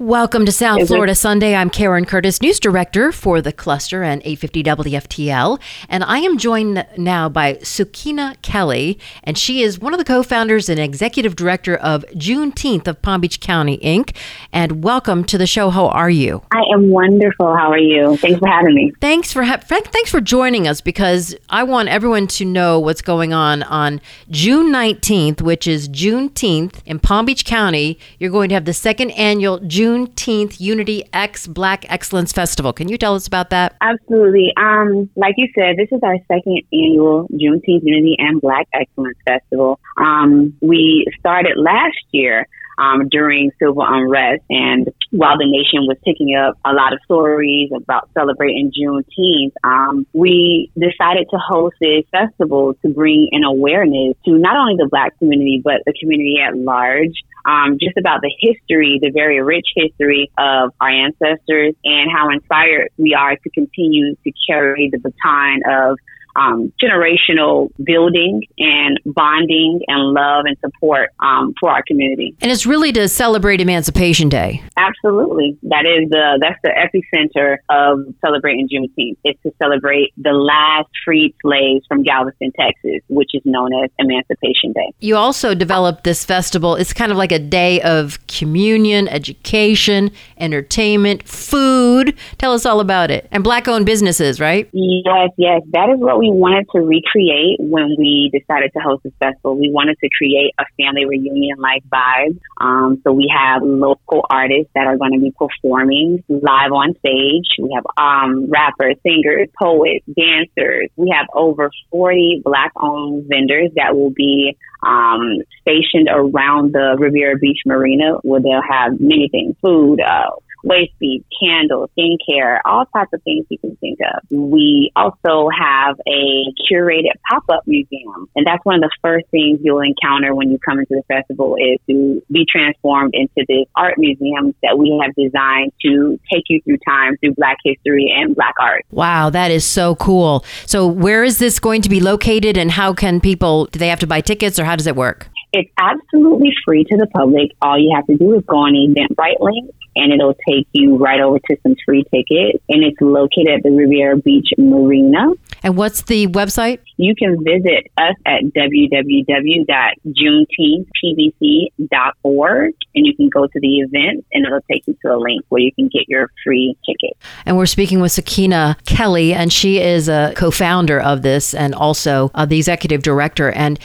Welcome to South Florida Sunday. I'm Karen Curtis, news director for the cluster and 850 WFTL. And I am joined now by Sakina Kelly, and she is one of the co founders and executive director of Juneteenth of Palm Beach County, Inc. And welcome to the show. How are you? I am wonderful. How are you? Thanks for having me. Thanks for ha- thanks for joining us because I want everyone to know what's going on on June 19th, which is Juneteenth in Palm Beach County. You're going to have the second annual June Juneteenth Unity X Black Excellence Festival. Can you tell us about that? Absolutely. Um, like you said, this is our second annual Juneteenth Unity and Black Excellence Festival. Um, we started last year um, during civil unrest. And while the nation was picking up a lot of stories about celebrating Juneteenth, um, we decided to host this festival to bring an awareness to not only the Black community, but the community at large. Um, just about the history, the very rich history of our ancestors and how inspired we are to continue to carry the baton of um, generational building and bonding and love and support um, for our community. And it's really to celebrate Emancipation Day. Absolutely, that is the that's the epicenter of celebrating Juneteenth. It's to celebrate the last freed slaves from Galveston, Texas, which is known as Emancipation Day. You also developed this festival. It's kind of like a day of communion, education, entertainment, food. Tell us all about it. And black-owned businesses, right? Yes, yes, that is what we wanted to recreate when we decided to host this festival. We wanted to create a family reunion like vibe. Um, so we have local artists that are going to be performing live on stage. We have um, rappers, singers, poets, dancers. We have over 40 black owned vendors that will be um, stationed around the Riviera Beach Marina where they'll have many things, food, uh, waist beads, candles, skincare, all types of things you can think of. We also have a curated pop-up museum. And that's one of the first things you'll encounter when you come into the festival is to be transformed into this art museum that we have designed to take you through time through Black history and Black art. Wow, that is so cool. So where is this going to be located and how can people, do they have to buy tickets or how does it work? It's absolutely free to the public. All you have to do is go on Eventbrite link and it'll take you right over to some free tickets. And it's located at the Riviera Beach Marina. And what's the website? You can visit us at www.juneteenthpbc.org and you can go to the event and it'll take you to a link where you can get your free ticket. And we're speaking with Sakina Kelly, and she is a co founder of this and also uh, the executive director. And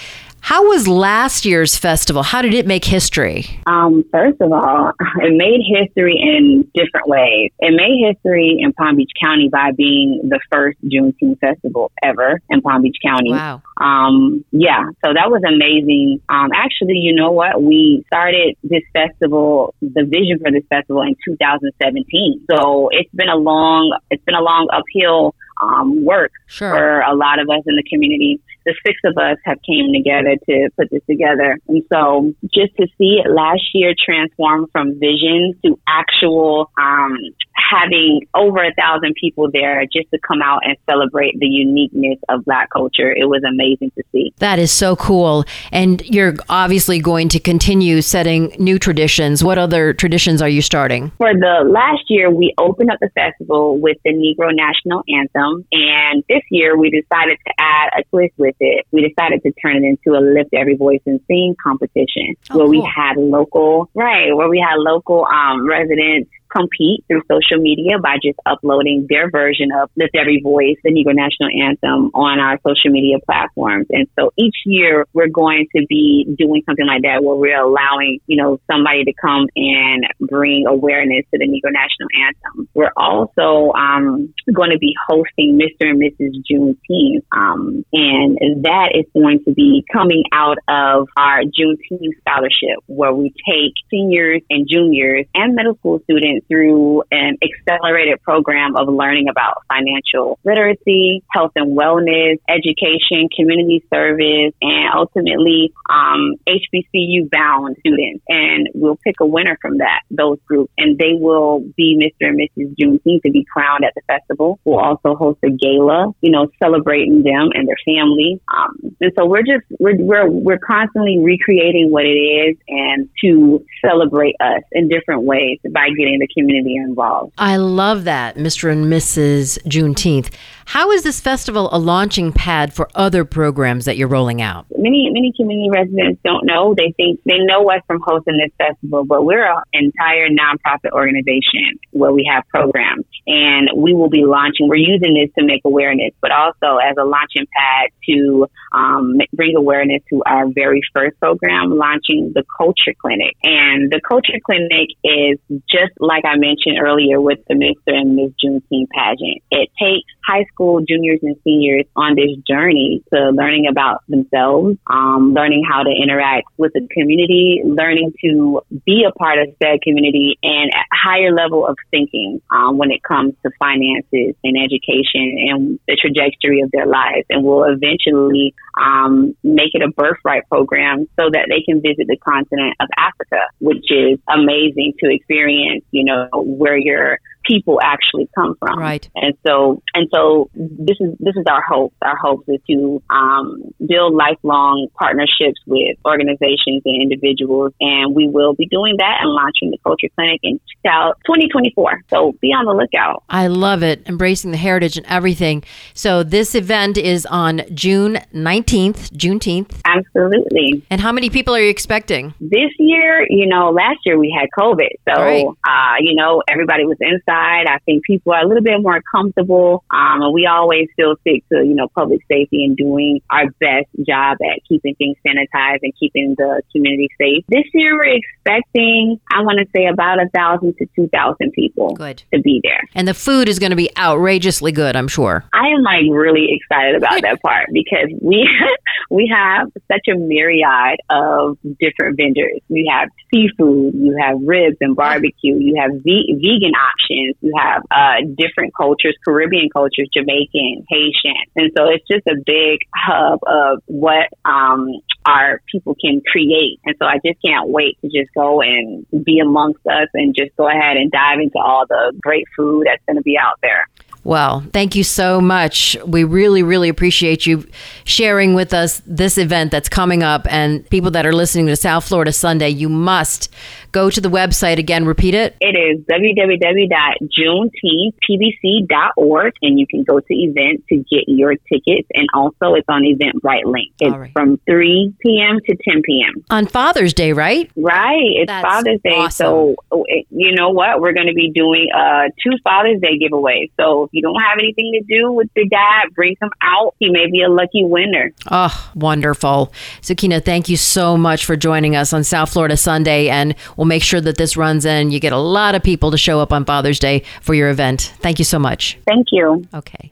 how was last year's festival? How did it make history? Um, first of all, it made history in different ways. It made history in Palm Beach County by being the first Juneteenth festival ever in Palm Beach County. Wow. Um, yeah, so that was amazing. Um, actually, you know what? We started this festival, the vision for this festival in 2017. So it's been a long, it's been a long uphill um, work sure. for a lot of us in the community. The six of us have came together to put this together. And so just to see it last year transform from vision to actual um, having over a thousand people there just to come out and celebrate the uniqueness of Black culture. It was amazing to see. That is so cool. And you're obviously going to continue setting new traditions. What other traditions are you starting? For the last year, we opened up the festival with the Negro National Anthem. And this year, we decided to add a twist with it. We decided to turn it into a Lift Every Voice and Sing competition oh, where cool. we had local, right, where we had local um, residents compete through social media by just uploading their version of Lift Every Voice, the Negro National Anthem, on our social media platforms. And so each year we're going to be doing something like that where we're allowing, you know, somebody to come and bring awareness to the Negro National Anthem. We're also um, going to be hosting Mr. and Mrs. Juneteenth. Um, and that is going to be coming out of our Juneteenth scholarship where we take seniors and juniors and middle school students through an accelerated program of learning about financial literacy, health and wellness, education, community service, and ultimately um, HBCU bound students. And we'll pick a winner from that, those groups, and they will be Mr. and Mrs. Juneteenth to be crowned at the festival. We'll also host a gala, you know, celebrating them and their family. Um, and so we're just, we're, we're, we're constantly recreating what it is and to celebrate us in different ways by getting the community involved. I love that, Mr. and Mrs. Juneteenth. How is this festival a launching pad for other programs that you're rolling out? Many many community residents don't know. They think they know us from hosting this festival, but we're an entire nonprofit organization where we have programs, and we will be launching. We're using this to make awareness, but also as a launching pad to um, bring awareness to our very first program, launching the Culture Clinic. And the Culture Clinic is just like I mentioned earlier with the Mr. and Ms. Juneteenth pageant. It takes high school juniors and seniors on this journey to learning about themselves, um, learning how to interact with the community, learning to be a part of that community and a higher level of thinking um, when it comes to finances and education and the trajectory of their lives. And we'll eventually um, make it a birthright program so that they can visit the continent of Africa, which is amazing to experience, you know, where your people actually come from. Right. And so, and so this is, this is our hope. Our hope is to, um, build lifelong partnerships with organizations and individuals. And we will be doing that and launching the Culture Clinic in 2024. So be on the lookout. I love it. Embracing the heritage and everything. So this event is on June 19th, Juneteenth. Absolutely. And how many people are you expecting? This year, you know, last year we had COVID. So, Right. uh, you know, everybody was inside. I think people are a little bit more comfortable. Um, and we always still stick to, you know, public safety and doing our best job at keeping things sanitized and keeping the community safe. This year we're expecting, I want to say about a thousand to two thousand people Good. to be there. And the food is going to be outrageously good, I'm sure. I am like really excited about that part because we we have such a myriad of different vendors. We have seafood, you have ribs and barbecue, you have ve- vegan options, you have uh, different cultures, Caribbean cultures, Jamaican, Haitian, and so it's just a big hub of what um, our people can create. And so I just can't wait to just go and be amongst us and just go ahead and dive into all the great food that's going to be out there. Well, thank you so much. We really, really appreciate you sharing with us this event that's coming up. And people that are listening to South Florida Sunday, you must go to the website again. Repeat it. It is www.juneteenthpbc.org, and you can go to event to get your tickets. And also, it's on Eventbrite link. It's right. from 3 p.m. to 10 p.m. On Father's Day, right? Right. It's That's Father's Day. awesome. So, oh, you know what? We're going to be doing uh, two Father's Day giveaways. So, if you don't have anything to do with your dad, bring him out. He may be a lucky winner. Oh, wonderful. Sakina, thank you so much for joining us on South Florida Sunday. And we'll make sure that this runs in. You get a lot of people to show up on Father's Day for your event. Thank you so much. Thank you. Okay.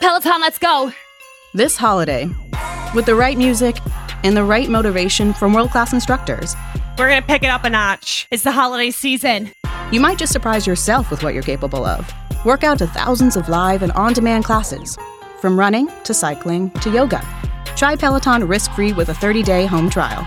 Peloton, let's go. This holiday, with the right music and the right motivation from world class instructors, We're going to pick it up a notch. It's the holiday season. you might just surprise yourself with what you're capable of. Work out to thousands of live and on demand classes, from running to cycling to yoga. Try Peloton risk free with a 30 day home trial.